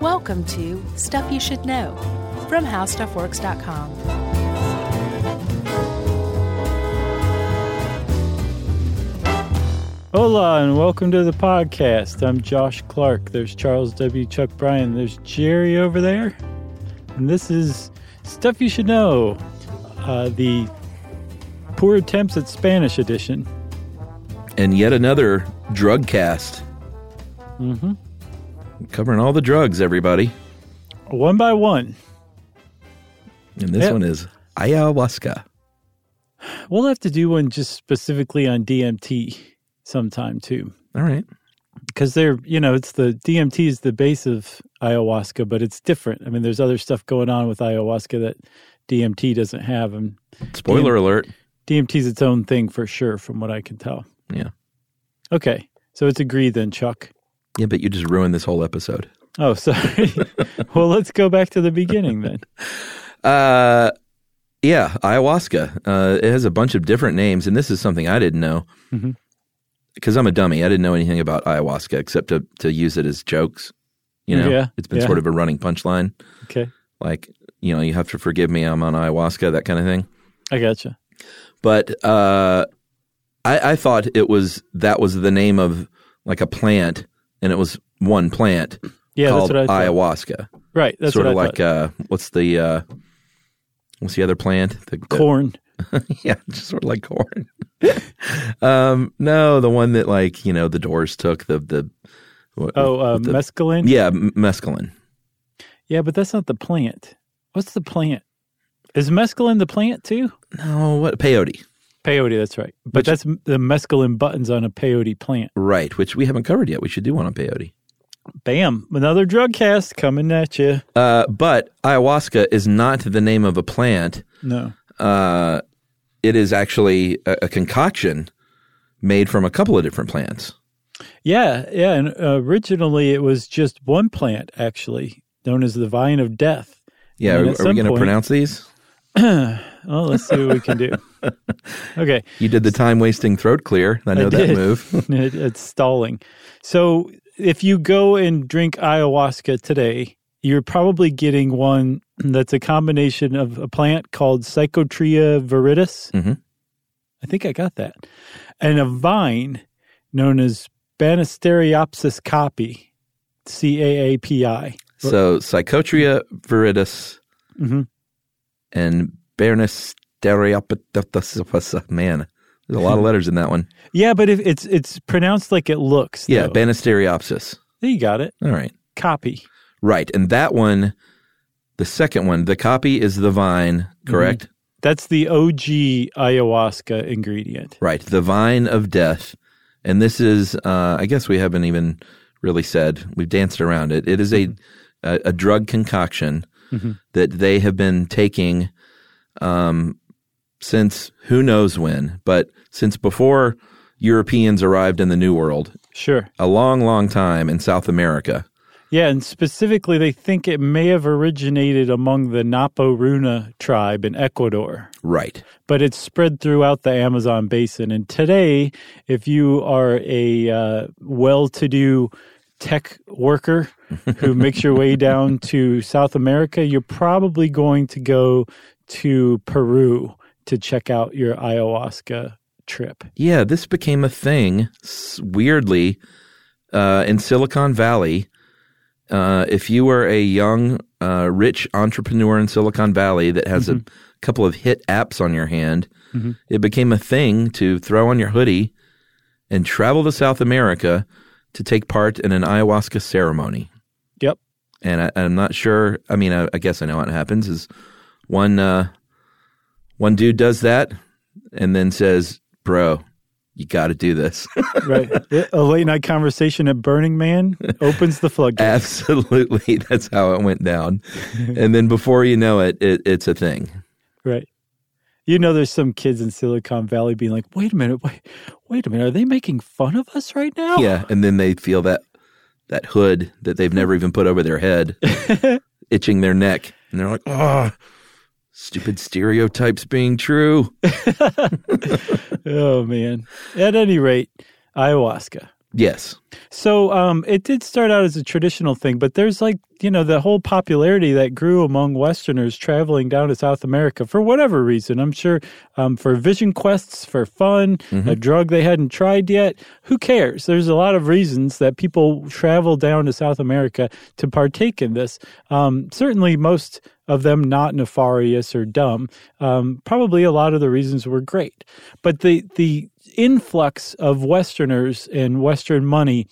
Welcome to Stuff You Should Know from HowStuffWorks.com. Hola and welcome to the podcast. I'm Josh Clark. There's Charles W. Chuck Bryan. There's Jerry over there. And this is Stuff You Should Know, uh, the Poor Attempts at Spanish edition. and yet another drug cast. Covering all the drugs, everybody. One by one. And this Yeah. one is ayahuasca. We'll have to do one just specifically on DMT sometime too. All right. Because they're, you know, it's the DMT is the base of ayahuasca, but it's different. I mean, there's other stuff going on with ayahuasca that DMT doesn't have. And Spoiler alert. DMT's its own thing for sure, from what I can tell. Yeah. Okay. So it's agreed then, Chuck. Yeah, but you just ruined this whole episode. Oh, sorry. well, let's go back to the beginning then. Uh, yeah, ayahuasca. Uh, it has a bunch of different names, and this is something I didn't know because I'm a dummy. I didn't know anything about ayahuasca except to to use it as jokes. You know, Yeah, it's been yeah. sort of a running punchline. Okay. Like, you know, you have to forgive me. I'm on ayahuasca, that kind of thing. I gotcha. but uh, I, I thought it was that was the name of like a plant, and it was one plant Yeah, called that's what I thought. ayahuasca. Right. That's sort what of I like thought. uh, what's the uh, what's the other plant? The, the- corn. yeah, just sort of like corn. um, no, the one that like you know the Doors took the the what- Oh, uh, the- mescaline? yeah m- mescaline. Yeah, but that's not the plant. What's the plant? Is mescaline the plant too? No, what peyote? Peyote, that's right. But that's the mescaline buttons on a peyote plant. Right, which we haven't covered yet. We should do one on peyote. Bam. Another drug cast coming at you. Uh, but ayahuasca is not the name of a plant. No. uh, it is actually a, a concoction made from a couple of different plants. Yeah, yeah. And originally it was just one plant, actually, known as the vine of death. Yeah, And are, are we going to pronounce these? Oh, let's see what we can do. Okay. You did the time wasting throat clear. I know that did. move. it, it's stalling. So if you go and drink ayahuasca today, you're probably getting one that's a combination of a plant called Psychotria viridis. Mhm. I think I got that. And a vine known as Banisteriopsis caapi, C A A P I. so Psychotria viridis Mhm. and Banisteriopsis. Man, there's a lot of letters in that one. Yeah, but if it's it's pronounced like it looks. Yeah, though. Banisteriopsis. you got it. All right. Caapi. Right. And that one, the second one, the caapi is the vine, correct? That's the OG ayahuasca ingredient. Right, the vine of death, and this is, uh, I guess we haven't even really said we've danced around it. It is a a, a drug concoction that they have been taking um, since who knows when, but since before Europeans arrived in the New World, Sure. a long, long time in South America. Yeah, and specifically, they think it may have originated among the Napo-Runa tribe in Ecuador, Right. but it's spread throughout the Amazon basin. And today, if you are a uh, well-to-do tech worker who makes your way down to South America, you're probably going to go to Peru to check out your ayahuasca trip. Yeah, this became a thing weirdly uh, in Silicon Valley. Uh, if you were a young, uh, rich entrepreneur in Silicon Valley that has a couple of hit apps on your hand, it became a thing to throw on your hoodie and travel to South America to take part in an ayahuasca ceremony. Yep. And I, I'm not sure. I mean, I, I guess I know what happens is one uh, one dude does that and then says, "Bro, you got to do this." Right. a late night conversation at Burning Man opens the floodgates. Absolutely, that's how it went down. and then before you know it, it it's a thing. Right. You know, there's some kids in Silicon Valley being like, wait a minute, wait, wait a minute, are they making fun of us right now? Yeah, and then they feel that that hood that they've never even put over their head, itching their neck, and they're like, "Oh, stupid stereotypes being true." Oh, man. At any rate, ayahuasca. Yes. So um, it did start out as a traditional thing, but there's like you know the whole popularity that grew among Westerners traveling down to South America for whatever reason. I'm sure um, for vision quests, for fun, a drug they hadn't tried yet. Who cares? There's a lot of reasons that people travel down to South America to partake in this. Um, certainly, most of them not nefarious or dumb. Um, probably a lot of the reasons were great, but the the influx of Westerners and Western money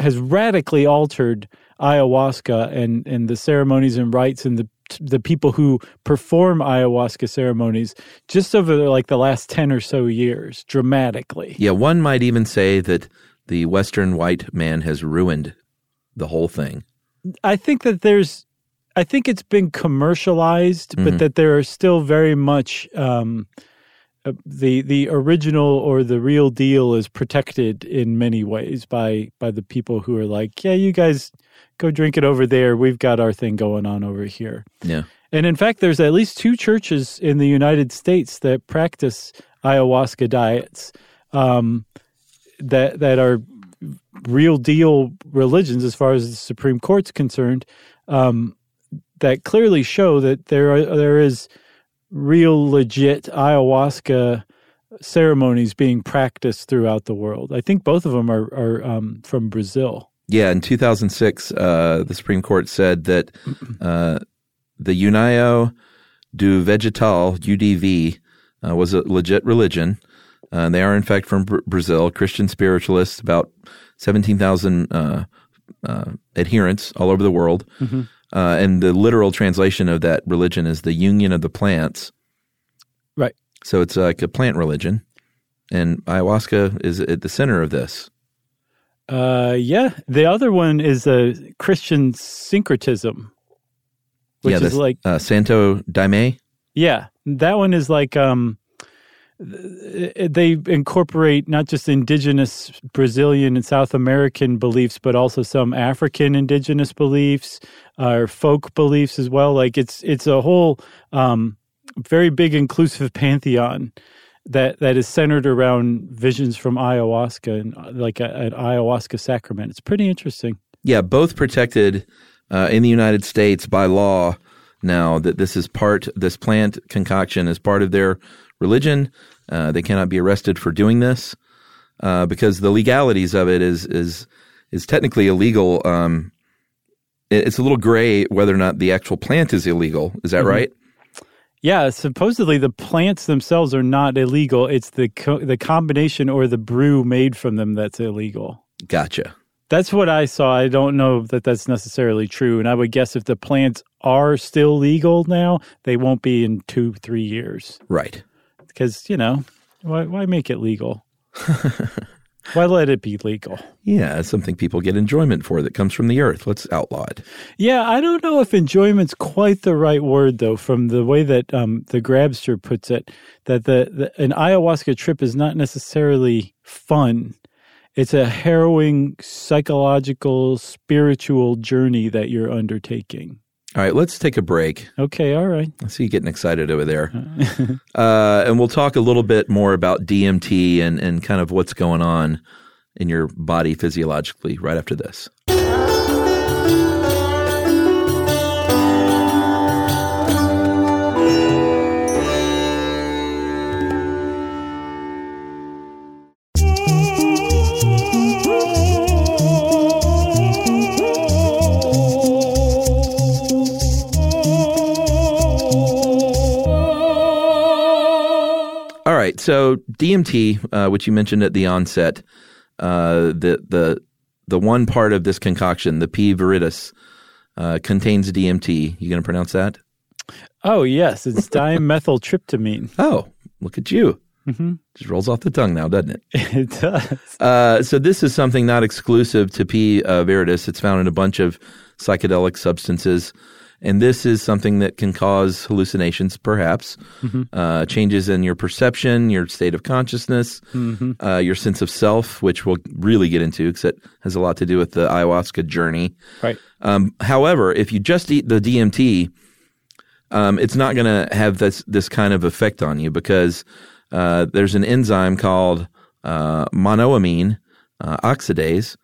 has radically altered ayahuasca and and the ceremonies and rites and the the people who perform ayahuasca ceremonies just over like the last 10 or so years dramatically. Yeah, one might even say that the Western white man has ruined the whole thing. I think that there's I think it's been commercialized, but that there are still very much um, uh, the the original or the real deal is protected in many ways by by the people who are like, yeah, you guys go drink it over there. We've got our thing going on over here. Yeah. And in fact, there's at least two churches in the United States that practice ayahuasca diets um, that that are real deal religions as far as the Supreme Court's concerned. Um, that clearly show that there are there is real legit ayahuasca ceremonies being practiced throughout the world. I think both of them are are um, from Brazil. Yeah, in 2006, uh, the Supreme Court said that uh, the União do Vegetal, UDV, uh, was a legit religion. Uh, they are, in fact, from Br- Brazil, Christian spiritualists, about 17,000 uh, uh, adherents all over the world. Uh, and the literal translation of that religion is the union of the plants. Right. So it's like a plant religion. And ayahuasca is at the center of this. Uh, yeah. The other one is a Christian syncretism, which yeah, is like uh, Santo Daime. Yeah, that one is like um, they incorporate not just indigenous Brazilian and South American beliefs, but also some African indigenous beliefs uh, or folk beliefs as well. Like it's it's a whole um, very big inclusive pantheon that that is centered around visions from ayahuasca and uh, like a, an ayahuasca sacrament. It's pretty interesting. Yeah, both protected uh, in the United States by law now that this is part, this plant concoction is part of their religion. Uh, they cannot be arrested for doing this uh, because the legalities of it is is is technically illegal. Um, it- it's a little gray whether or not the actual plant is illegal. Is that right? Yeah, supposedly the plants themselves are not illegal. It's the co- the combination or the brew made from them that's illegal. Gotcha. That's what I saw. I don't know that that's necessarily true, and I would guess if the plants are still legal now, they won't be in two, three years. Right. Because you know, why why make it legal? why let it be legal? Yeah, it's something people get enjoyment for that comes from the earth. Let's outlaw it. Yeah, I don't know if enjoyment's quite the right word though. From the way that um, the Grabster puts it, that the, the an ayahuasca trip is not necessarily fun. It's a harrowing psychological, spiritual journey that you're undertaking. All right, let's take a break. Okay, all right. I see you getting excited over there. uh, and we'll talk a little bit more about DMT and, and kind of what's going on in your body physiologically right after this. Right, so DMT, uh, which you mentioned at the onset, uh, the the the one part of this concoction, the P. viridis, uh, contains DMT. You going to pronounce that? Oh yes, it's dimethyltryptamine. Oh, look at you! Just rolls off the tongue now, doesn't it? it does. Uh, so this is something not exclusive to P. Uh, viridis. It's found in a bunch of psychedelic substances, and this is something that can cause hallucinations, perhaps uh, changes in your perception, your state of consciousness, uh, your sense of self, which we'll really get into because it has a lot to do with the ayahuasca journey. Right. Um, however, if you just eat the DMT, um, it's not going to have this this kind of effect on you because uh, there's an enzyme called uh, monoamine uh, oxidase,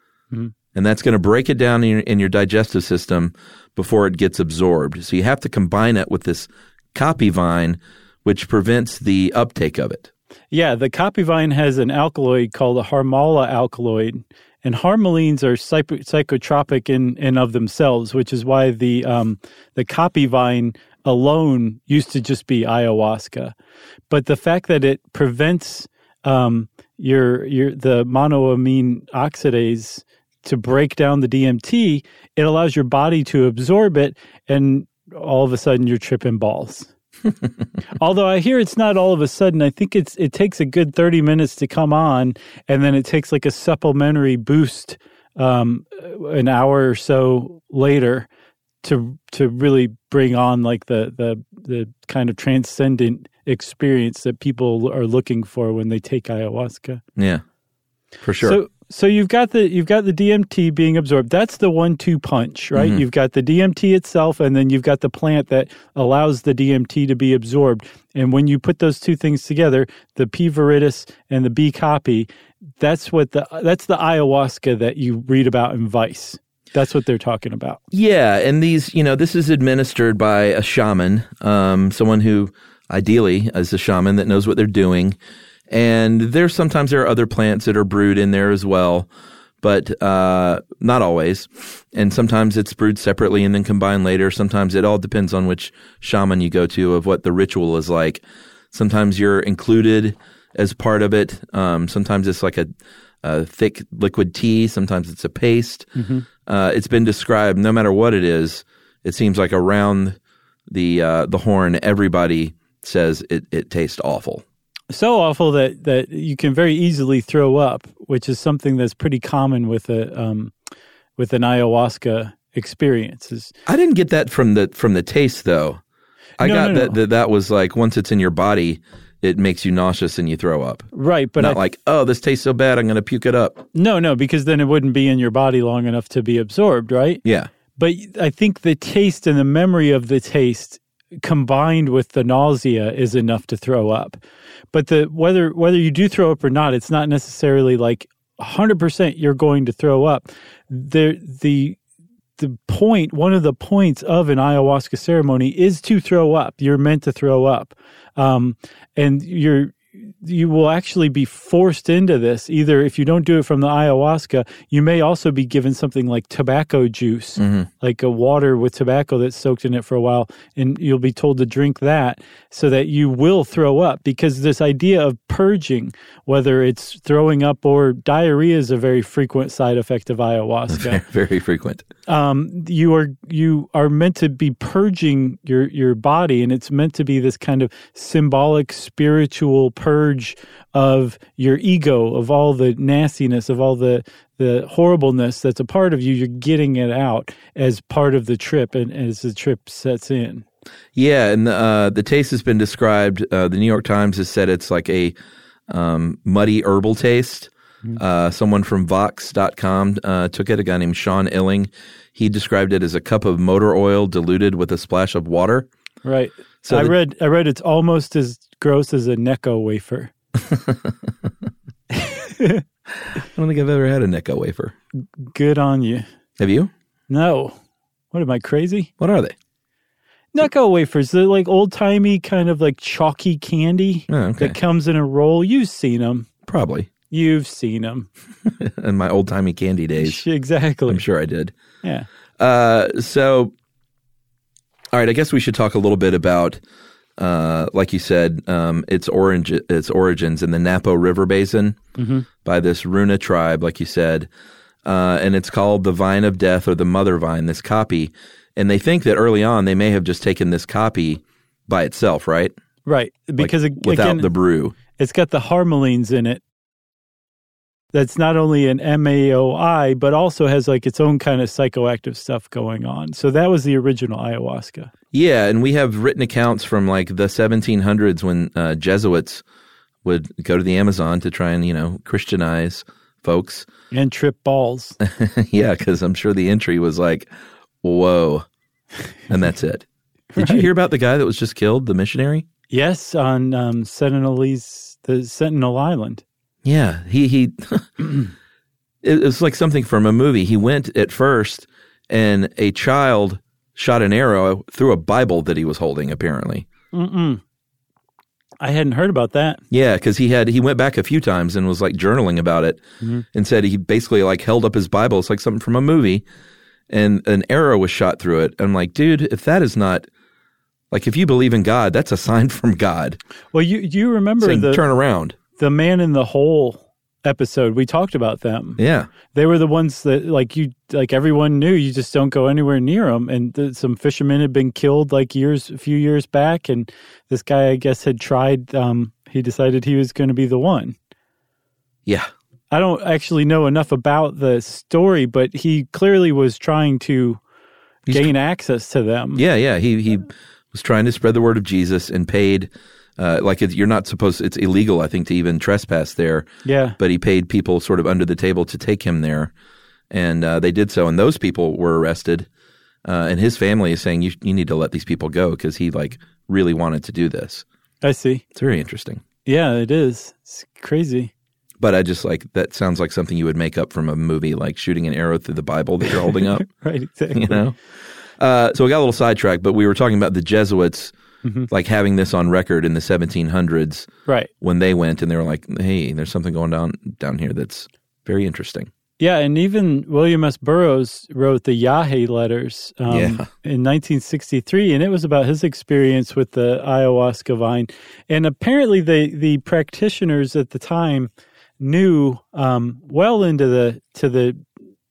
and that's going to break it down in your, in your digestive system before it gets absorbed. So you have to combine it with this caapi vine, which prevents the uptake of it. Yeah, the caapi vine has an alkaloid called a harmala alkaloid, and harmalines are psych- psychotropic in and of themselves, which is why the um, the caapi vine alone used to just be ayahuasca. But the fact that it prevents um, your your the monoamine oxidase to break down the DMT, it allows your body to absorb it, and all of a sudden you're tripping balls. Although I hear it's not all of a sudden. I think it's it takes a good thirty minutes to come on, and then it takes like a supplementary boost um, an hour or so later to to really bring on like the the the kind of transcendent experience that people are looking for when they take ayahuasca. Yeah, for sure. So so you've got the you've got the DMT being absorbed. That's the one-two punch, right? Mm-hmm. You've got the DMT itself, and then you've got the plant that allows the DMT to be absorbed. And when you put those two things together, the P. viridis and the B. caapi, that's what the that's the ayahuasca that you read about in Vice. That's what they're talking about. Yeah, and these, you know, this is administered by a shaman, um, someone who ideally is a shaman that knows what they're doing. And there's sometimes there are other plants that are brewed in there as well, but uh, not always. And sometimes it's brewed separately and then combined later. Sometimes it all depends on which shaman you go to of what the ritual is like. Sometimes you're included as part of it. Um, sometimes it's like a, a, thick liquid tea. Sometimes it's a paste. Mm-hmm. Uh, it's been described. No matter what it is, it seems like around the uh, the horn, everybody says it, it tastes awful so awful that that you can very easily throw up, which is something that's pretty common with a um, with an ayahuasca experience. I didn't get that from the from the taste though. I No, got no, that, no. that that was like once it's in your body, it makes you nauseous and you throw up. right, but Not like oh this tastes so bad, I'm going to puke it up. no, no, because then it wouldn't be in your body long enough to be absorbed, right? Yeah, But I think the taste and the memory of the taste combined with the nausea is enough to throw up. But the whether whether you do throw up or not, it's not necessarily like 100% you're going to throw up. The the the point one of the points of an ayahuasca ceremony is to throw up. You're meant to throw up. Um, and you're you will actually be forced into this either if you don't do it from the ayahuasca you may also be given something like tobacco juice like a water with tobacco that's soaked in it for a while and you'll be told to drink that so that you will throw up. Because this idea of purging whether it's throwing up or diarrhea is a very frequent side effect of ayahuasca. Very frequent. um, you are you are meant to be purging your your body, and it's meant to be this kind of symbolic spiritual purge of your ego, of all the nastiness, of all the the horribleness that's a part of you. You're getting it out as part of the trip, and as the trip sets in. Yeah, and uh, the taste has been described. Uh, the New York Times has said it's like a um, muddy herbal taste. Uh, someone from Vox.com uh, took it, a guy named Sean Illing. He described it as a cup of motor oil diluted with a splash of water. Right. So I the- read. I read it's almost as gross as a Necco wafer. I don't think I've ever had a Necco wafer. Good on you. Have you? No. What am I crazy? What are they? Necco wafers, they're like old timey kind of like chalky candy Oh, okay. that comes in a roll. You've seen them. Probably. You've seen them. In my old timey candy days. Exactly. I'm sure I did. Yeah. Uh, so, all right, I guess we should talk a little bit about, uh, like you said, um, its orange, its origins in the Napo River Basin by this Runa tribe, like you said, uh, and it's called the Vine of Death or the Mother Vine. This caapi, and they think that early on they may have just taken this caapi by itself, right? Right. Because like, ag- without the brew. it's got the harmalines in it. That's not only an MAOI, but also has like its own kind of psychoactive stuff going on. So that was the original ayahuasca. Yeah, and we have written accounts from like the 1700s when uh, Jesuits would go to the Amazon to try and you know Christianize folks. And trip balls. yeah, because I'm sure the entry was like, "Whoa," and that's it. Did you hear about the guy that was just killed, the missionary? yes, on um, Sentinelese, the Sentinel Island. Yeah, he he. it was like something from a movie. He went at first, and a child shot an arrow through a Bible that he was holding. Apparently, I hadn't heard about that. yeah, because he had he went back a few times and was like journaling about it, mm-hmm. and said he basically like held up his Bible. It's like something from a movie, and an arrow was shot through it. I'm like, dude, if that is not like if you believe in God, that's a sign from God. Well, you you remember Saying, the turn around. The man in the hole episode? We talked about them. Yeah. They were the ones that like you like everyone knew you just don't go anywhere near them. And th- some fishermen had been killed like years a few years back, and this guy I guess had tried. Um, he decided he was going to be the one. Yeah. I don't actually know enough about the story, but he clearly was trying to gain access to them. Yeah, yeah. He he was trying to spread the word of Jesus and paid uh, like it, you're not supposed. It's illegal, I think, to even trespass there. Yeah. But he paid people sort of under the table to take him there, and uh, they did so. And those people were arrested. Uh, and his family is saying you you need to let these people go because he like really wanted to do this. I see. It's very interesting. Yeah, it is. It's crazy. But I just like that sounds like something you would make up from a movie, like shooting an arrow through the Bible that you're holding up. Right, exactly. you know. Uh, so we got a little sidetracked, but we were talking about the Jesuits, like having this on record in the 1700s Right. when they went, and they were like, "Hey, there's something going down down here that's very interesting." Yeah, and even William S. Burroughs wrote the Yage letters um, Yeah. in 1963, and it was about his experience with the ayahuasca vine. And apparently, the the practitioners at the time knew um, well into the to the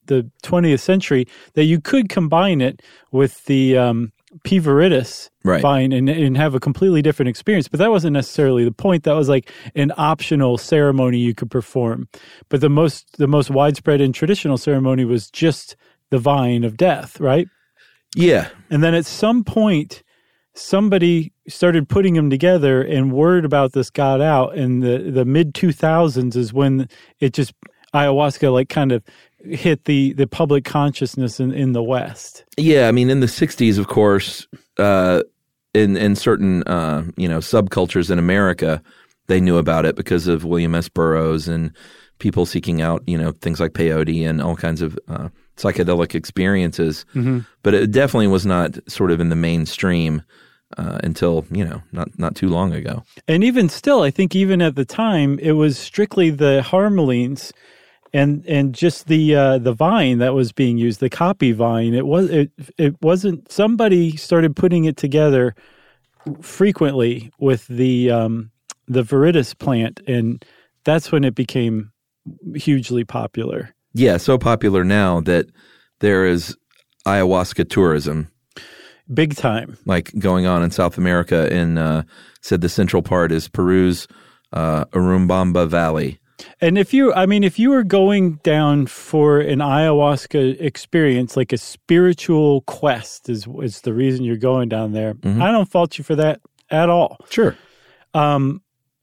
the 20th century that you could combine it with the um, P. viridis Right. vine and, and have a completely different experience. But that wasn't necessarily the point. That was like an optional ceremony you could perform. But the most the most widespread and traditional ceremony was just the vine of death, right? Yeah, And then at some point, somebody started putting them together, and word about this got out. And the the mid two thousands is when it just ayahuasca like kind of hit the the public consciousness in in the West. yeah. I mean, in the '60s, of course, uh, in in certain uh, you know subcultures in America, they knew about it because of William S. Burroughs and people seeking out you know things like peyote and all kinds of uh, psychedelic experiences. But it definitely was not sort of in the mainstream uh, until you know not not too long ago. And even still, I think even at the time, it was strictly the harmalines and and just the uh, the vine that was being used, the caapi vine. It was it it wasn't. Somebody started putting it together frequently with the um, the viridis plant, and that's when it became hugely popular. Yeah, so popular now that there is ayahuasca tourism Big time. like going on in South America. In uh, said the central part is Peru's uh, Urubamba Valley. And if you, I mean, if you were going down for an ayahuasca experience, like a spiritual quest, is is the reason you're going down there. I don't fault you for that at all. Sure.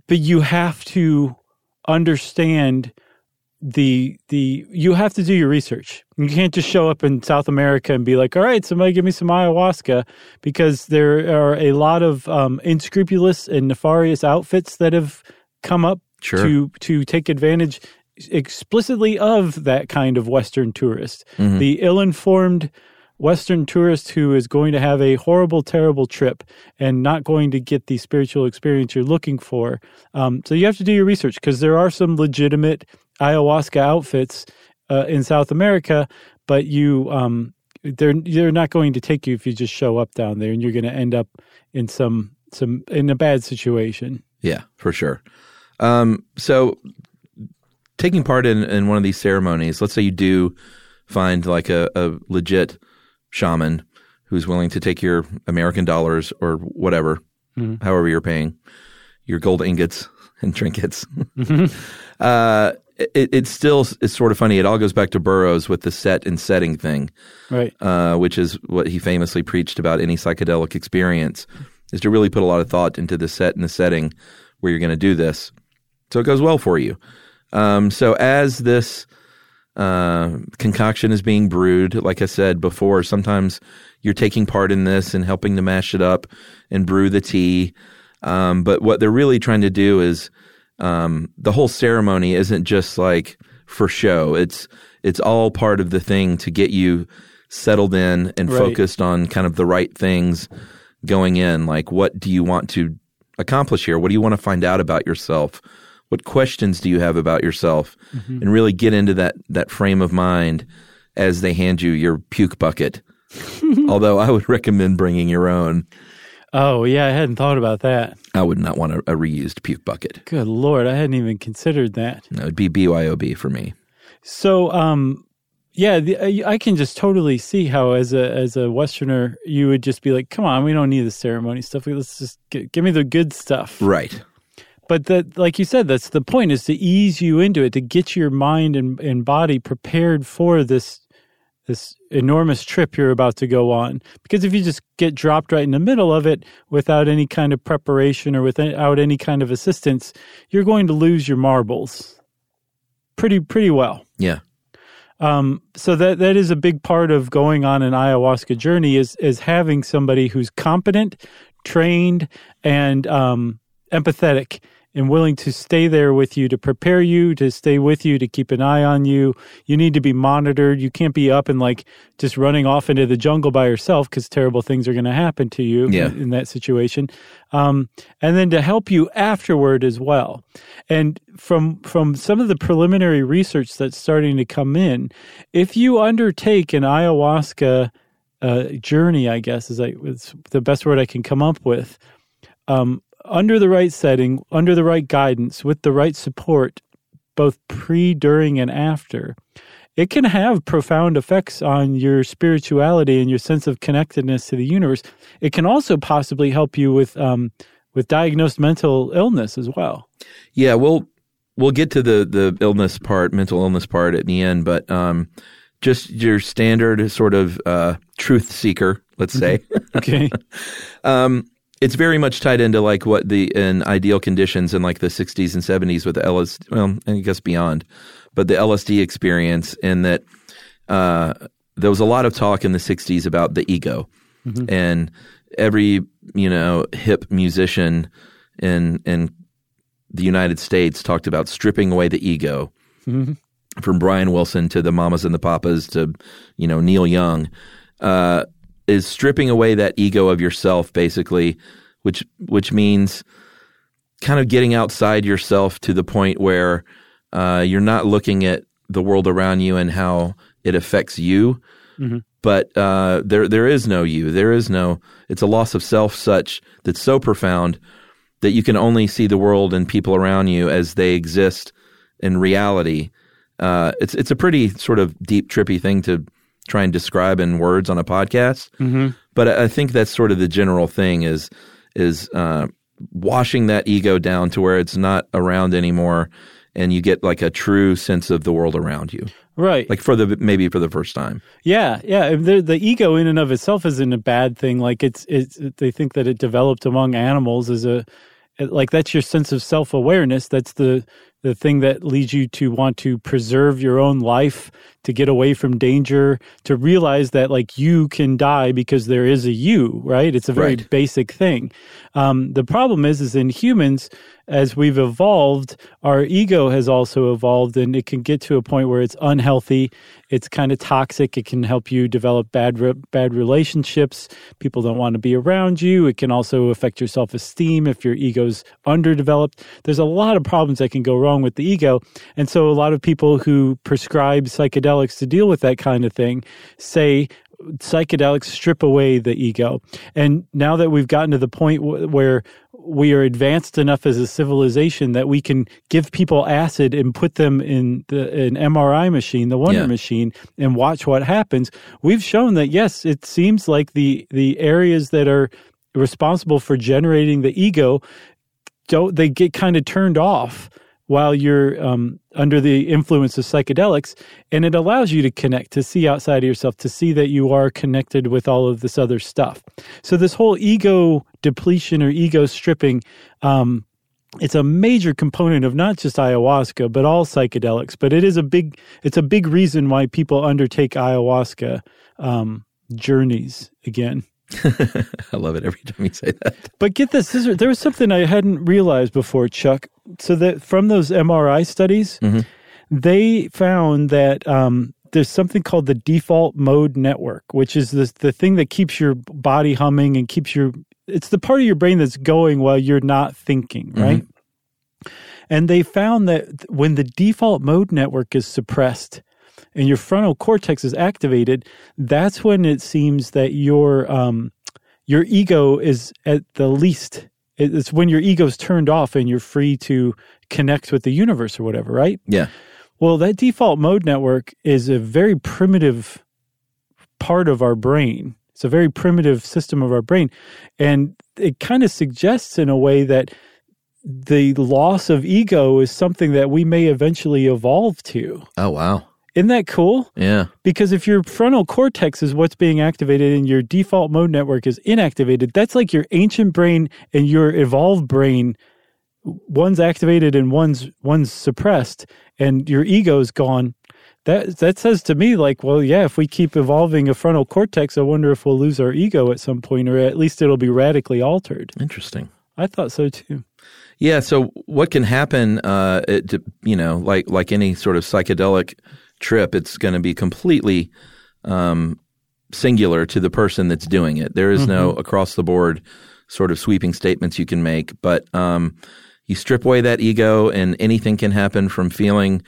But you have to understand the the you have to do your research. You can't just show up in South America and be like, "All right, somebody give me some ayahuasca," because there are a lot of um, unscrupulous and nefarious outfits that have come up Sure. to to take advantage explicitly of that kind of Western tourist, the ill-informed Western tourist who is going to have a horrible, terrible trip and not going to get the spiritual experience you're looking for. Um, so you have to do your research because there are some legitimate ayahuasca outfits uh, in South America, but you um, they're they're not going to take you if you just show up down there, and you're going to end up in some some in a bad situation. Yeah, for sure. Um, so, taking part in, in one of these ceremonies, let's say you do find like a, a legit shaman who's willing to take your American dollars or whatever, however you're paying, your gold ingots and trinkets. uh, it, it still is sort of funny. It all goes back to Burroughs with the set and setting thing Right. uh, which is what he famously preached about any psychedelic experience, is to really put a lot of thought into the set and the setting where you're going to do this, so it goes well for you. Um, so as this uh, concoction is being brewed, like I said before, sometimes you're taking part in this and helping to mash it up and brew the tea. Um, but what they're really trying to do is um, the whole ceremony isn't just like for show. It's it's all part of the thing to get you settled in and Right. focused on kind of the right things going in. Like, what do you want to accomplish here? What do you want to find out about yourself? What questions do you have about yourself? And really get into that that frame of mind as they hand you your puke bucket. Although I would recommend bringing your own. Oh, yeah, I hadn't thought about that. I would not want a, a reused puke bucket. Good Lord, I hadn't even considered that. no, it would be BYOB for me. So, um, yeah, the, I I can just totally see how, as a as a Westerner, you would just be like, "Come on, we don't need the ceremony stuff. Let's just get, give me the good stuff." Right. But that, like you said, that's the point: is to ease you into it, to get your mind and, and body prepared for this this enormous trip you're about to go on. Because if you just get dropped right in the middle of it without any kind of preparation or without any kind of assistance, you're going to lose your marbles pretty pretty well. Yeah. Um, so that that is a big part of going on an ayahuasca journey is is having somebody who's competent, trained, and um, empathetic and willing to stay there with you to prepare you, to stay with you, to keep an eye on you. You need to be monitored. You can't be up and like just running off into the jungle by yourself because terrible things are going to happen to you Yeah. in, in that situation. Um, and then to help you afterward as well. And from from some of the preliminary research that's starting to come in, if you undertake an ayahuasca uh, journey, I guess is like it's the best word I can come up with. Um, under the right setting, under the right guidance, with the right support, both pre, during, and after, it can have profound effects on your spirituality and your sense of connectedness to the universe. It can also possibly help you with um, with diagnosed mental illness as well. Yeah, we'll we'll get to the the illness part, mental illness part at the end, but um, just your standard sort of uh, truth seeker, let's say. Okay. um, it's very much tied into like what the in ideal conditions in like the 60s and 70s with the LSD, well, I guess beyond, but the LSD experience, in that uh, there was a lot of talk in the 60s about the ego, and every you know hip musician in in the United States talked about stripping away the ego. From Brian Wilson to the Mamas and the Papas to you know Neil Young, uh, is stripping away that ego of yourself, basically, which which means kind of getting outside yourself to the point where uh, you're not looking at the world around you and how it affects you, but uh, there there is no you. There is no. It's a loss of self such that's so profound that you can only see the world and people around you as they exist in reality. Uh, it's it's a pretty sort of deep, trippy thing to try and describe in words on a podcast. Mm-hmm. But I think that's sort of the general thing is is uh, washing that ego down to where it's not around anymore, and you get like a true sense of the world around you, right. like for the maybe for the first time. Yeah, yeah. The, the ego in and of itself isn't a bad thing. Like it's, it's. They think that it developed among animals as a, like that's your sense of self awareness. That's the the thing that leads you to want to preserve your own life, to get away from danger, to realize that like you can die because there is a you. Right. It's a very Right. basic thing. Um, the problem is, is in humans, as we've evolved, our ego has also evolved, and it can get to a point where it's unhealthy. It's kind of toxic. It can help you develop bad re- bad relationships. People don't want to be around you. It can also affect your self esteem if your ego's underdeveloped. There's a lot of problems that can go wrong with the ego, and so a lot of people who prescribe psychedelics to deal with that kind of thing say psychedelics strip away the ego. And now that we've gotten to the point w- where we are advanced enough as a civilization that we can give people acid and put them in the an MRI machine, the Wonder Yeah. machine, and watch what happens. We've shown that yes, it seems like the the areas that are responsible for generating the ego don't they get kind of turned off while you're um, under the influence of psychedelics and it allows you to connect to see outside of yourself to see that you are connected with all of this other stuff. So this whole ego depletion or ego stripping um, it's a major component of not just ayahuasca but all psychedelics but it is a big it's a big reason why people undertake ayahuasca um, journeys again I love it every time you say that. but get this, this is- there was something I hadn't realized before, Chuck. So that from those MRI studies, they found that um, there's something called the default mode network, which is this, the thing that keeps your body humming and keeps your it's the part of your brain that's going while you're not thinking, right? And they found that when the default mode network is suppressed and your frontal cortex is activated, that's when it seems that your um, your ego is at the least. It's when your ego's turned off and you're free to connect with the universe or whatever, right? Yeah. Well, that default mode network is a very primitive part of our brain. It's a very primitive system of our brain. And it kind of suggests, in a way, that the loss of ego is something that we may eventually evolve to. Oh wow. Isn't that cool? Yeah. Because if your frontal cortex is what's being activated and your default mode network is inactivated, that's like your ancient brain and your evolved brain. One's activated and one's one's suppressed, and your ego's gone. That that says to me like, well, yeah, if we keep evolving a frontal cortex, I wonder if we'll lose our ego at some point, or at least it'll be radically altered. Interesting. I thought so too. Yeah. So what can happen? Uh, it, you know, like like any sort of psychedelic trip, it's going to be completely um, singular to the person that's doing it. There is no across the board sort of sweeping statements you can make, but um, you strip away that ego, and anything can happen from feeling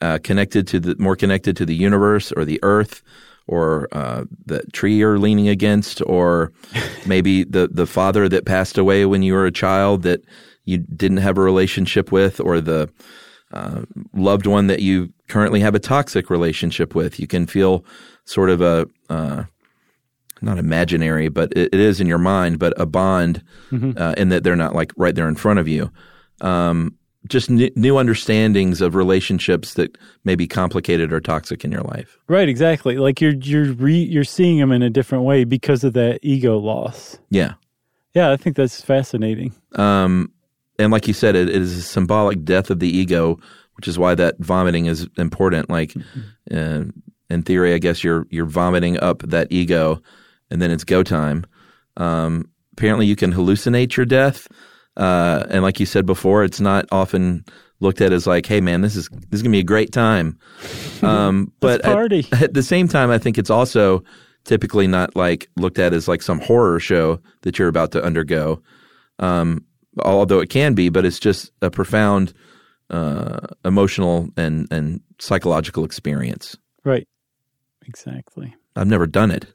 uh, connected to the more connected to the universe or the earth. Or uh, the tree you're leaning against, or maybe the the father that passed away when you were a child that you didn't have a relationship with, or the uh, loved one that you currently have a toxic relationship with. You can feel sort of a uh, not imaginary, but it, it is in your mind, but a bond uh, in that they're not like right there in front of you. Um, just n- new understandings of relationships that may be complicated or toxic in your life. Right, exactly. Like you're you're re, you're seeing them in a different way because of that ego loss. Yeah. Yeah, I think that's fascinating. Um, and like you said, it, it is a symbolic death of the ego, which is why that vomiting is important. Like, uh, in theory, I guess you're you're vomiting up that ego, and then it's go time. Um, apparently, you can hallucinate your death, uh, and like you said before, it's not often looked at as like, "Hey, man, this is this is gonna be a great time." Um, but party. At, at the same time, I think it's also typically not like looked at as like some horror show that you're about to undergo um, although it can be, but it's just a profound uh, emotional and, and psychological experience. Right. Exactly. I've never done it,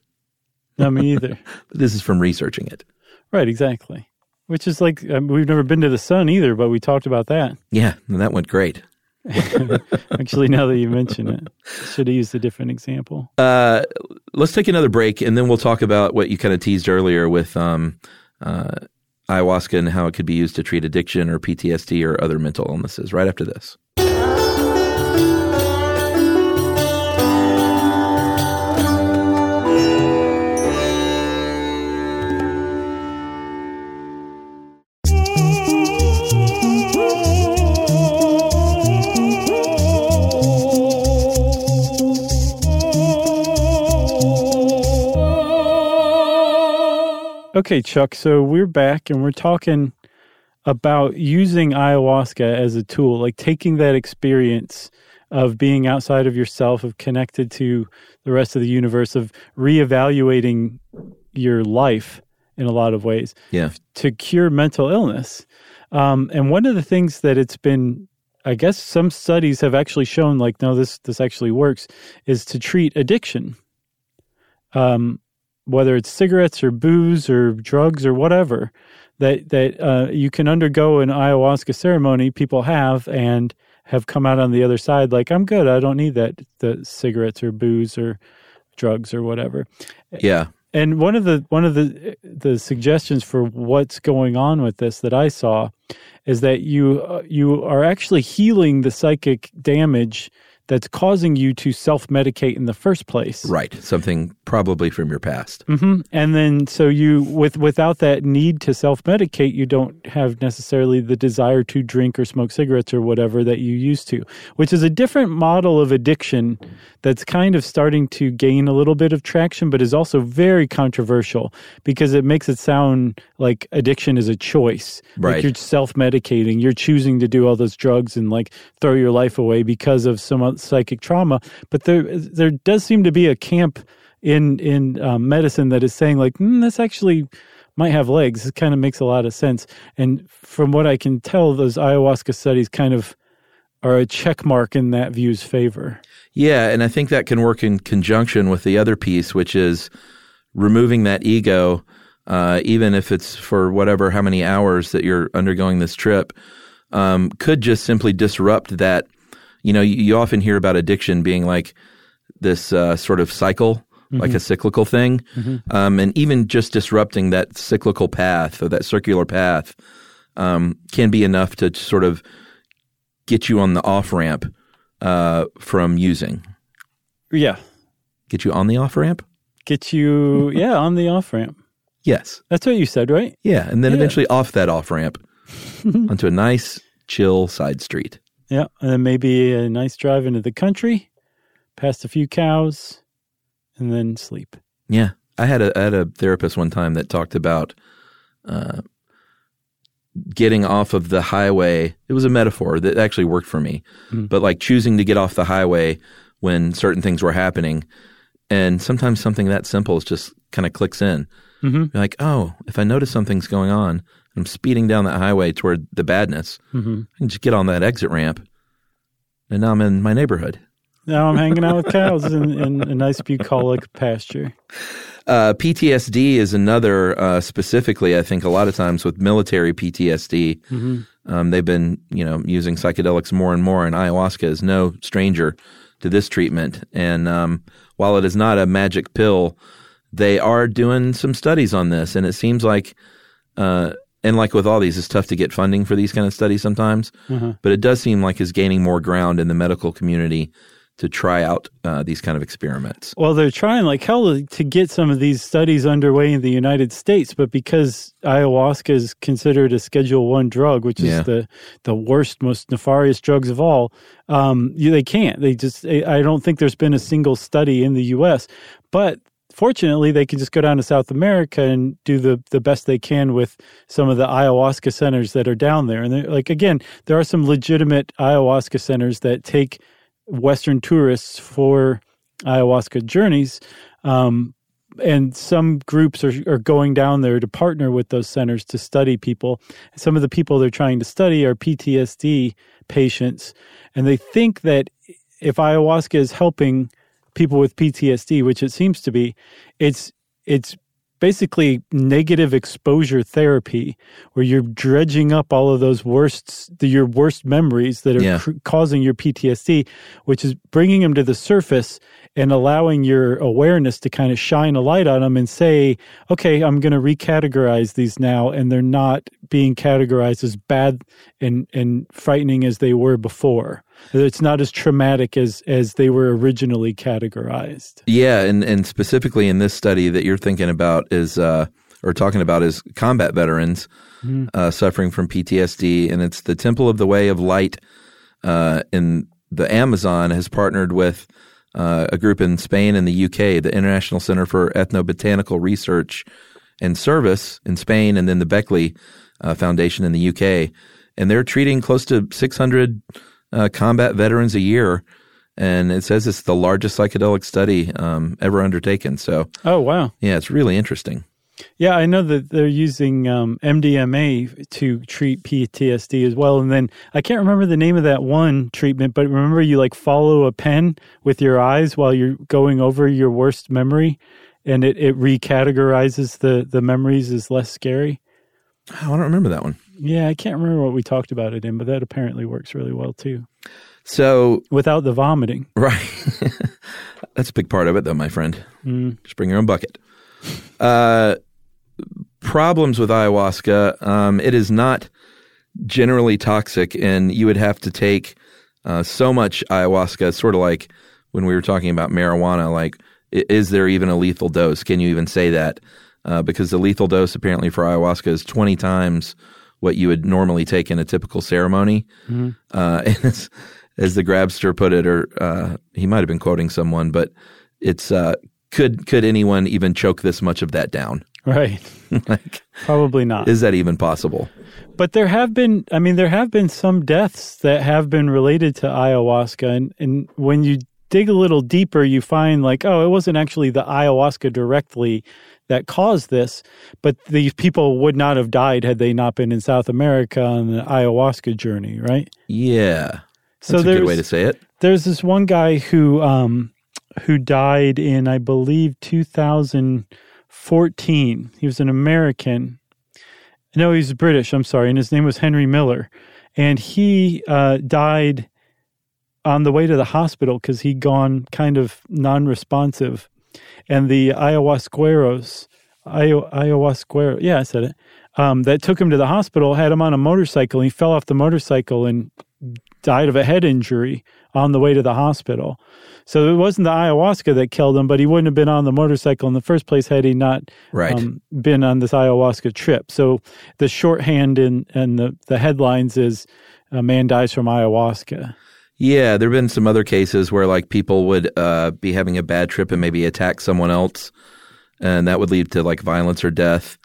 No, me either. but this is from researching it. right, exactly. Which is like um, we've never been to the sun either, but we talked about that. Yeah, and that went great. Actually, now that you mention it, should have used a different example. Uh, let's take another break, and then we'll talk about what you kind of teased earlier with um, uh, ayahuasca and how it could be used to treat addiction or PTSD or other mental illnesses. Right after this. Okay, Chuck. So we're back and we're talking about using ayahuasca as a tool, like taking that experience of being outside of yourself, of connected to the rest of the universe, of reevaluating your life in a lot of ways Yeah. to cure mental illness. Um, and one of the things that it's been, I guess, some studies have actually shown, like, no, this this actually works, is to treat addiction. Um, whether it's cigarettes or booze or drugs or whatever, that that uh, you can undergo an ayahuasca ceremony. People have and have come out on the other side like, I'm good. I don't need that the cigarettes or booze or drugs or whatever. Yeah. And one of the one of the the suggestions for what's going on with this that I saw is that you uh, you are actually healing the psychic damage that's causing you to self medicate in the first place. Right. Something probably from your past. hmm And then so you with without that need to self medicate, you don't have necessarily the desire to drink or smoke cigarettes or whatever that you used to, which is a different model of addiction that's kind of starting to gain a little bit of traction, but is also very controversial because it makes it sound like addiction is a choice. Right. Like you're self medicating, you're choosing to do all those drugs and like throw your life away because of some psychic trauma. But there there does seem to be a camp in in um, medicine that is saying like mm, this actually might have legs. It kind of makes a lot of sense. And from what I can tell, those ayahuasca studies kind of are a check mark in that view's favor. Yeah, and I think that can work in conjunction with the other piece, which is removing that ego, uh, even if it's for whatever how many hours that you're undergoing this trip, um, could just simply disrupt that. You know, you, you often hear about addiction being like this uh, sort of cycle, like a cyclical thing, um, and even just disrupting that cyclical path or that circular path um, can be enough to sort of get you on the off ramp uh, from using. Yeah, Get you on the off ramp? get you yeah on the off ramp. Yes. That's what you said, right? Yeah. And then Yeah. eventually off that off ramp onto a nice, chill side street. Yeah, and then maybe a nice drive into the country, past a few cows, and then sleep. Yeah. I had a, I had a therapist one time that talked about uh, getting off of the highway. It was a metaphor that actually worked for me, but like choosing to get off the highway when certain things were happening. And sometimes something that simple is just kind of clicks in. Mm-hmm. You're like, oh, if I notice something's going on, I'm speeding down that highway toward the badness. Mm-hmm. I can just get on that exit ramp, and now I'm in my neighborhood. Now I'm hanging out with cows in, in a nice bucolic pasture. Uh, PTSD is another, uh, specifically, I think a lot of times with military PTSD, um, they've been, you know, using psychedelics more and more, and ayahuasca is no stranger to this treatment. And um, while it is not a magic pill, they are doing some studies on this, and it seems like, uh, and like with all these, it's tough to get funding for these kind of studies sometimes. But it does seem like it's gaining more ground in the medical community to try out uh, these kind of experiments. Well, they're trying like hell to get some of these studies underway in the United States, but because ayahuasca is considered a Schedule One drug, which is Yeah. the the worst, most nefarious drugs of all, um, you, they can't. They just. I I don't think there's been a single study in the U.S., but fortunately, they can just go down to South America and do the the best they can with some of the ayahuasca centers that are down there. And like again, there are some legitimate ayahuasca centers that take Western tourists for ayahuasca journeys. Um, and some groups are, are going down there to partner with those centers to study people. Some of the people they're trying to study are PTSD patients. And they think that if ayahuasca is helping people with PTSD, which it seems to be, it's it's basically negative exposure therapy where you're dredging up all of those worst the, your worst memories that are Yeah. cr- causing your PTSD which is bringing them to the surface and allowing your awareness to kind of shine a light on them and say okay I'm going to recategorize these now and they're not being categorized as bad and and frightening as they were before it's not as traumatic as as they were originally categorized. Yeah, and and specifically in this study that you're thinking about is uh, or talking about is combat veterans uh, suffering from PTSD, and it's the Temple of the Way of Light uh, in the Amazon has partnered with uh, a group in Spain and the UK, the International Center for Ethnobotanical Research and Service in Spain, and then the Beckley uh, Foundation in the UK, and they're treating close to 600 uh, combat veterans a year and it says it's the largest psychedelic study um, ever undertaken. So, oh wow yeah, it's really interesting. Yeah, I know that they're using um, MDMA to treat PTSD as well. And then I can't remember the name of that one treatment, but remember you like follow a pen with your eyes while you're going over your worst memory and it, it recategorizes the, the memories as less scary. Oh, I don't remember that one. Yeah, I can't remember what we talked about it in, but that apparently works really well too So, without the vomiting. right. That's a big part of it, though, my friend. Mm. Just bring your own bucket. Uh, problems with ayahuasca um, it is not generally toxic, and you would have to take Uh, so much ayahuasca, sort of like when we were talking about marijuana. Like, is there even a lethal dose? Can you even say that? Uh, because the lethal dose apparently for ayahuasca is twenty times what you would normally take in a typical ceremony. Uh, and as, as the grabster put it, or uh, he might have been quoting someone, but it's uh, could could anyone even choke this much of that down? Right. like, Probably not. is that even possible? But there have been, I mean, there have been some deaths that have been related to ayahuasca. And, and when you dig a little deeper, you find like, oh, it wasn't actually the ayahuasca directly that caused this, but these people would not have died had they not been in South America on the ayahuasca journey, right? Yeah, So that's a there's good way to say it. there's this one guy who um who died in I believe 2014. He was an American. No, he's British. I'm sorry, and his name was Henry Miller, and he uh, died on the way to the hospital because he'd gone kind of non-responsive, and the ayahuasqueros, Aya- ayahuasquero, yeah, I said it. Um, that took him to the hospital, had him on a motorcycle. And he fell off the motorcycle and died of a head injury on the way to the hospital. So it wasn't the ayahuasca that killed him, but he wouldn't have been on the motorcycle in the first place had he not Right. um, been on this ayahuasca trip. So the shorthand in and the, the headlines is a man dies from ayahuasca. Yeah, there have been some other cases where like people would uh, be having a bad trip and maybe attack someone else, and that would lead to like violence or death.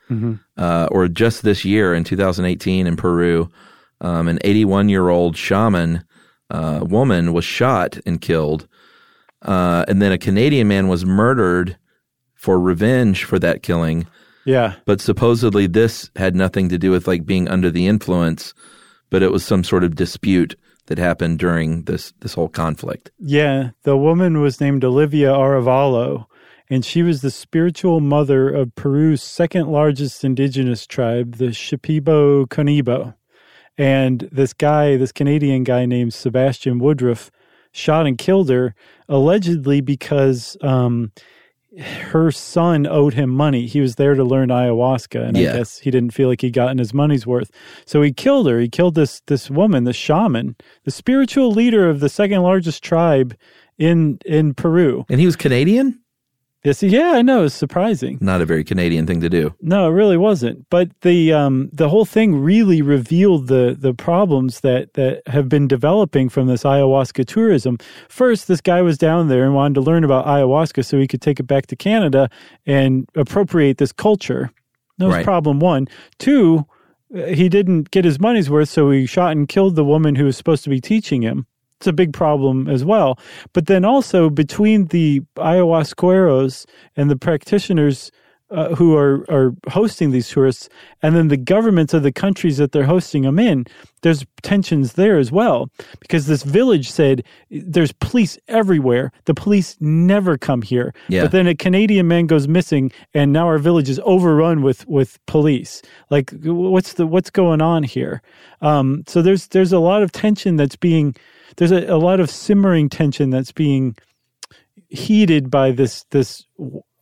Uh, or just this year in 2018 in Peru, um, an 81 year old shaman uh, woman was shot and killed, uh, and then a Canadian man was murdered for revenge for that killing. Yeah. But supposedly this had nothing to do with like being under the influence, but it was some sort of dispute that happened during this this whole conflict. Yeah. The woman was named Olivia Arevalo, and she was the spiritual mother of Peru's second largest indigenous tribe, the Shipibo Conibo. And this guy, this Canadian guy named Sebastian Woodroffe, shot and killed her allegedly because um, her son owed him money. He was there to learn ayahuasca, and Yeah. I guess he didn't feel like he'd gotten his money's worth. So he killed her. He killed this this woman, the shaman, the spiritual leader of the second largest tribe in in Peru. And he was Canadian? Yes, yeah, I know. It's surprising. Not a very Canadian thing to do. No, it really wasn't. But the um, the whole thing really revealed the the problems that that have been developing from this ayahuasca tourism. First, this guy was down there and wanted to learn about ayahuasca so he could take it back to Canada and appropriate this culture. That was Right. problem one. Two, uh, he didn't get his money's worth, so he shot and killed the woman who was supposed to be teaching him. It's a big problem as well. But then also between the ayahuasqueros and the practitioners uh, who are, are hosting these tourists, and then the governments of the countries that they're hosting them in, there's tensions there as well. Because this village said there's police everywhere. The police never come here. Yeah. But then a Canadian man goes missing, and now our village is overrun with with police. Like, what's the what's going on here? Um, so there's there's a lot of tension that's being there's a, a lot of simmering tension that's being heated by this this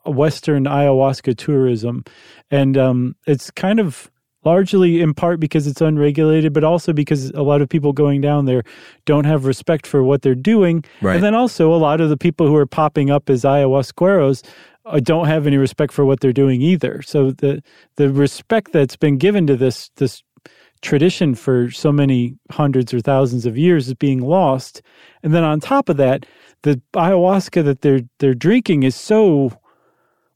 Western ayahuasca tourism, and um, it's kind of largely in part because it's unregulated, but also because a lot of people going down there don't have respect for what they're doing, Right. and then also a lot of the people who are popping up as ayahuasqueros uh, don't have any respect for what they're doing either. So the the respect that's been given to this this tradition for so many hundreds or thousands of years is being lost. And then on top of that, the ayahuasca that they're they're drinking is so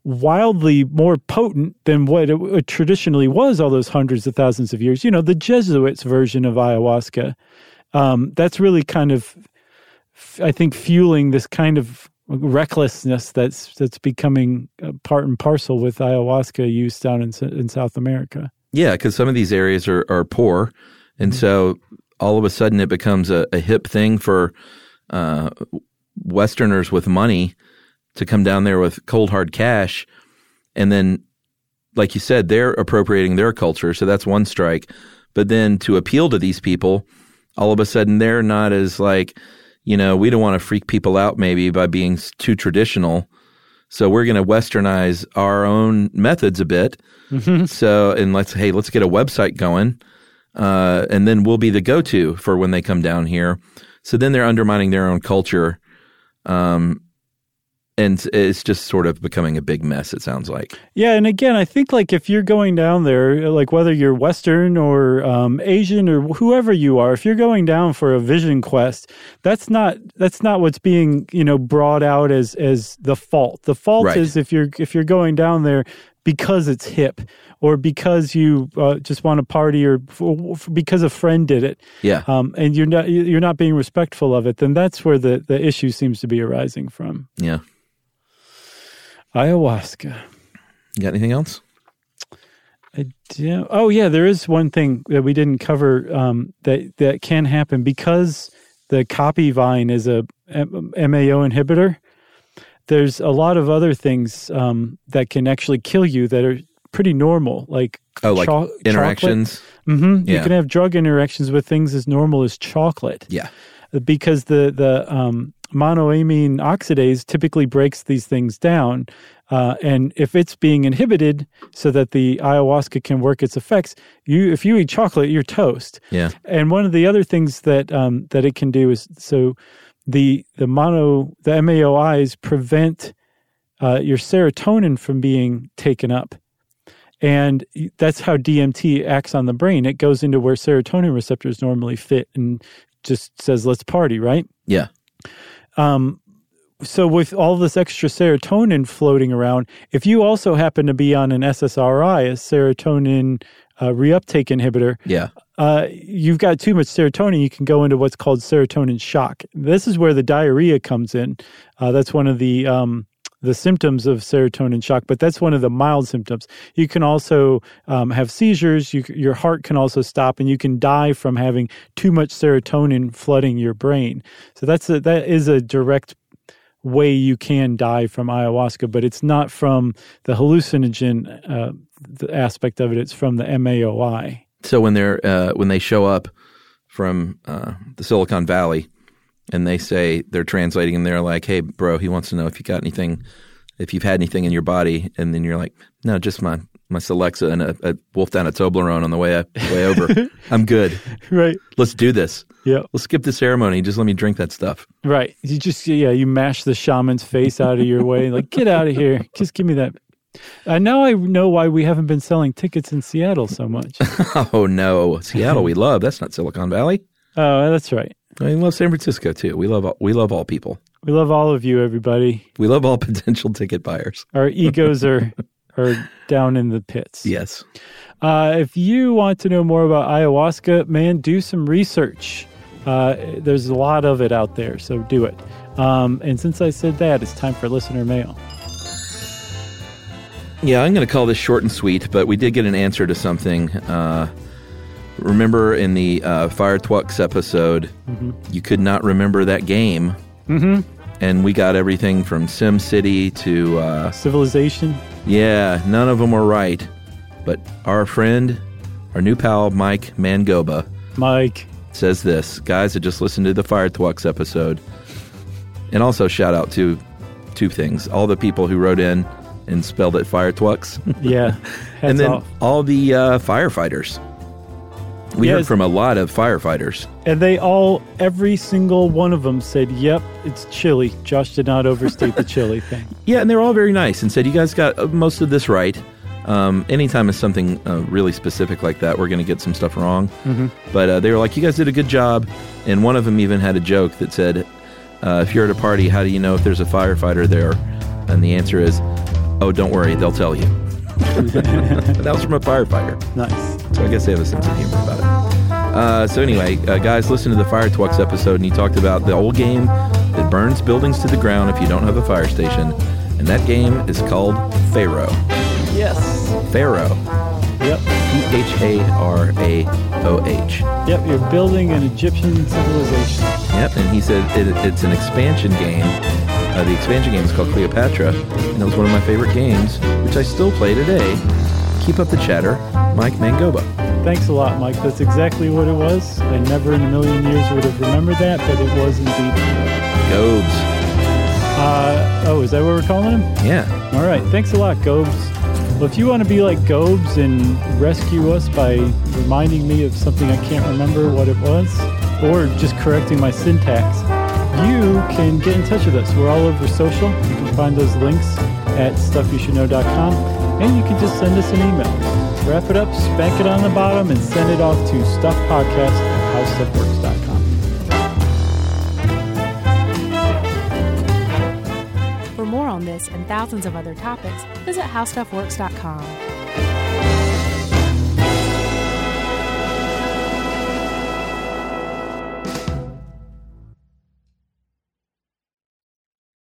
wildly more potent than what it, it traditionally was all those hundreds of thousands of years. You know, the Jesuits version of ayahuasca. Um, that's really kind of, I think, fueling this kind of recklessness that's that's becoming part and parcel with ayahuasca use down in in South America. Yeah, because some of these areas are, are poor. And so all of a sudden it becomes a, a hip thing for uh, Westerners with money to come down there with cold hard cash. And then, like you said, they're appropriating their culture. So that's one strike. But then to appeal to these people, all of a sudden they're not as like, you know, we don't want to freak people out maybe by being too traditional. So we're going to westernize our own methods a bit. So, and let's, hey, let's get a website going. Uh, and then we'll be the go to for when they come down here. So then they're undermining their own culture. Um, and it's just sort of becoming a big mess, it sounds like. Yeah, and again, I think like if you're going down there, like whether you're Western or um, Asian or whoever you are, if you're going down for a vision quest, that's not that's not what's being you know brought out as as the fault. The fault Right. is if you're if you're going down there because it's hip or because you uh, just want to party or f- f- because a friend did it. Yeah. Um, and you're not you're not being respectful of it, then that's where the, the issue seems to be arising from. Yeah. Ayahuasca. You got anything else? I do. Oh yeah, there is one thing that we didn't cover um, that that can happen because the caapi vine is a MAO inhibitor. There's a lot of other things um, that can actually kill you that are pretty normal, like Oh, like cho- interactions. hmm You can have drug interactions with things as normal as chocolate Yeah. because the the um, monoamine oxidase typically breaks these things down, uh, and if it's being inhibited so that the ayahuasca can work its effects, you if you eat chocolate, you're toast. Yeah. And one of the other things that um, that it can do is so the the mono the MAOIs prevent uh, your serotonin from being taken up. And that's how DMT acts on the brain. It goes into where serotonin receptors normally fit and just says, let's party, right? Yeah. Um, so with all this extra serotonin floating around, if you also happen to be on an SSRI, a serotonin uh, reuptake inhibitor, Yeah. uh, you've got too much serotonin, you can go into what's called serotonin shock. This is where the diarrhea comes in. Uh, that's one of the um, the symptoms of serotonin shock, but that's one of the mild symptoms. You can also um, have seizures. You, your heart can also stop, and you can die from having too much serotonin flooding your brain. So that's a, that is a direct way you can die from ayahuasca, but it's not from the hallucinogen uh, the aspect of it. It's from the MAOI. So when they're uh, when they show up from uh, the Silicon Valley, and they say they're translating, and they're like, "Hey, bro, he wants to know if you got anything, if you've had anything in your body," and then you're like, "No, just my my Celexa and a, a wolf down a Toblerone on the way way over. I'm good. Right. Let's do this. Yeah. Let's skip the ceremony. Just let me drink that stuff." Right. You just yeah, you mash the shaman's face out of your way. Like, get out of here. Just give me that. Uh, now I know why we haven't been selling tickets in Seattle so much. Oh no, Seattle, we love. That's not Silicon Valley. oh, that's right. We love San Francisco too. We love all, we love all people. We love all of you, everybody. We love all potential ticket buyers. Our egos are are down in the pits. Yes. Uh, if you want to know more about ayahuasca, man, do some research. Uh, there's a lot of it out there, so do it. Um, and since I said that, it's time for listener mail. Yeah, I'm going to call this short and sweet, but we did get an answer to something. Uh, remember in the uh, Fire Twux episode, you could not remember that game. Mm-hmm. And we got everything from Sim City to, uh, Civilization. yeah, none of them were right. But our friend, our new pal, Mike Mangoba, Mike. says this Guys, I just listened to the Fire Twux episode. And also, shout out to two things all the people who wrote in and spelled it Fire Twux. Yeah. And then off. all the uh, firefighters. We heard from a lot of firefighters. And they all, every single one of them said, yep, it's chili. Josh did not overstate the chili thing. Yeah, and they were all very nice and said, You guys got uh, most of this right. Um, anytime it's something uh, really specific like that, we're going to get some stuff wrong. But uh, they were like, You guys did a good job. And one of them even had a joke that said, uh, If you're at a party, how do you know if there's a firefighter there? And the answer is, Oh, don't worry, they'll tell you. That was from a firefighter. Nice. So I guess they have a sense of humor about it. Uh, so anyway, uh, guys, listen to the Fire Twux episode, and he talked about the old game that burns buildings to the ground if you don't have a fire station, and that game is called Pharaoh. Yes. Pharaoh. Yep. P H A R A O H. Yep. You're building an Egyptian civilization. Yep, and he said it, it's an expansion game. Uh, the expansion game is called Cleopatra, and it was one of my favorite games, which I still play today. Keep up the chatter, Mike Mangoba. Thanks a lot, Mike. That's exactly what it was. I never in a million years would have remembered that, but it was indeed. Gobes. Uh, oh, is that what we're calling him? Yeah. All right. Thanks a lot, Gobes. Well, if you want to be like Gobes and rescue us by reminding me of something I can't remember what it was, or just correcting my syntax, you can get in touch with us. We're all over social. You can find those links at stuffyoushouldknow.com, and you can just send us an email. Wrap it up, spank it on the bottom, and send it off to stuffpodcast at howstuffworks.com. For more on this and thousands of other topics, visit howstuffworks.com.